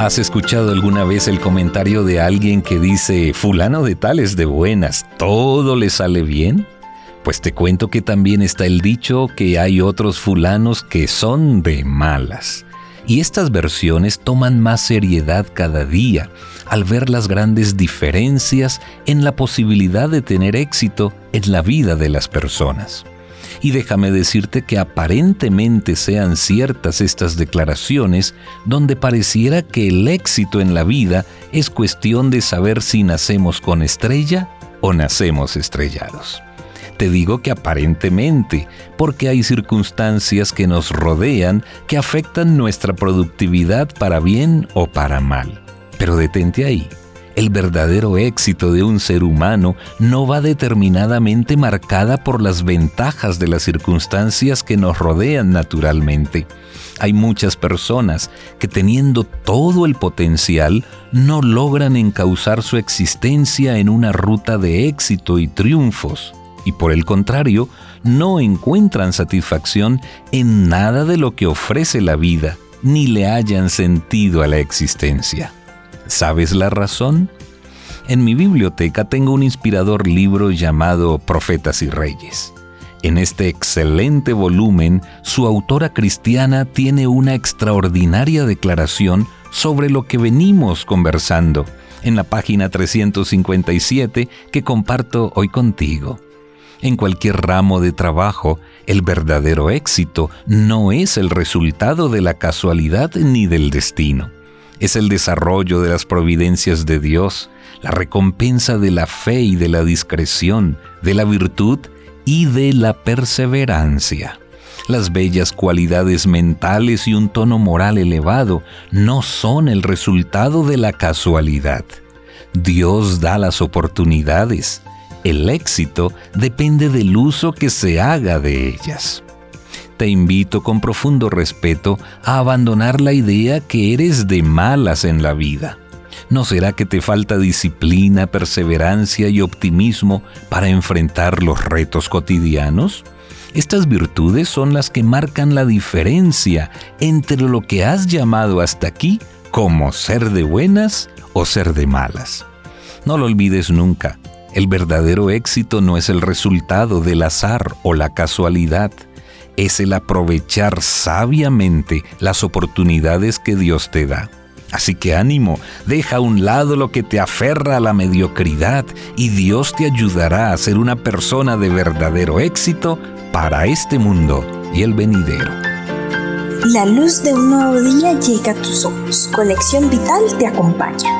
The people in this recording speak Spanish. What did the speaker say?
¿Has escuchado alguna vez el comentario de alguien que dice, fulano de tal es de buenas, todo le sale bien? Pues te cuento que también está el dicho que hay otros fulanos que son de malas. Y estas versiones toman más seriedad cada día al ver las grandes diferencias en la posibilidad de tener éxito en la vida de las personas. Y déjame decirte que aparentemente sean ciertas estas declaraciones donde pareciera que el éxito en la vida es cuestión de saber si nacemos con estrella o nacemos estrellados. Te digo que aparentemente, porque hay circunstancias que nos rodean que afectan nuestra productividad para bien o para mal. Pero detente ahí el verdadero éxito de un ser humano no va determinadamente marcada por las ventajas de las circunstancias que nos rodean naturalmente. Hay muchas personas que teniendo todo el potencial no logran encauzar su existencia en una ruta de éxito y triunfos, y por el contrario, no encuentran satisfacción en nada de lo que ofrece la vida, ni le hayan sentido a la existencia. ¿Sabes la razón? En mi biblioteca tengo un inspirador libro llamado Profetas y Reyes. En este excelente volumen, su autora cristiana tiene una extraordinaria declaración sobre lo que venimos conversando en la página 357 que comparto hoy contigo. En cualquier ramo de trabajo, el verdadero éxito no es el resultado de la casualidad ni del destino es el desarrollo de las providencias de Dios, la recompensa de la fe y de la discreción, de la virtud y de la perseverancia. Las bellas cualidades mentales y un tono moral elevado no son el resultado de la casualidad. Dios da las oportunidades. El éxito depende del uso que se haga de ellas te invito con profundo respeto a abandonar la idea que eres de malas en la vida. ¿No será que te falta disciplina, perseverancia y optimismo para enfrentar los retos cotidianos? Estas virtudes son las que marcan la diferencia entre lo que has llamado hasta aquí como ser de buenas o ser de malas. No lo olvides nunca, el verdadero éxito no es el resultado del azar o la casualidad, es el aprovechar sabiamente las oportunidades que Dios te da. Así que ánimo, deja a un lado lo que te aferra a la mediocridad y Dios te ayudará a ser una persona de verdadero éxito para este mundo y el venidero. La luz de un nuevo día llega a tus ojos. Conexión Vital te acompaña.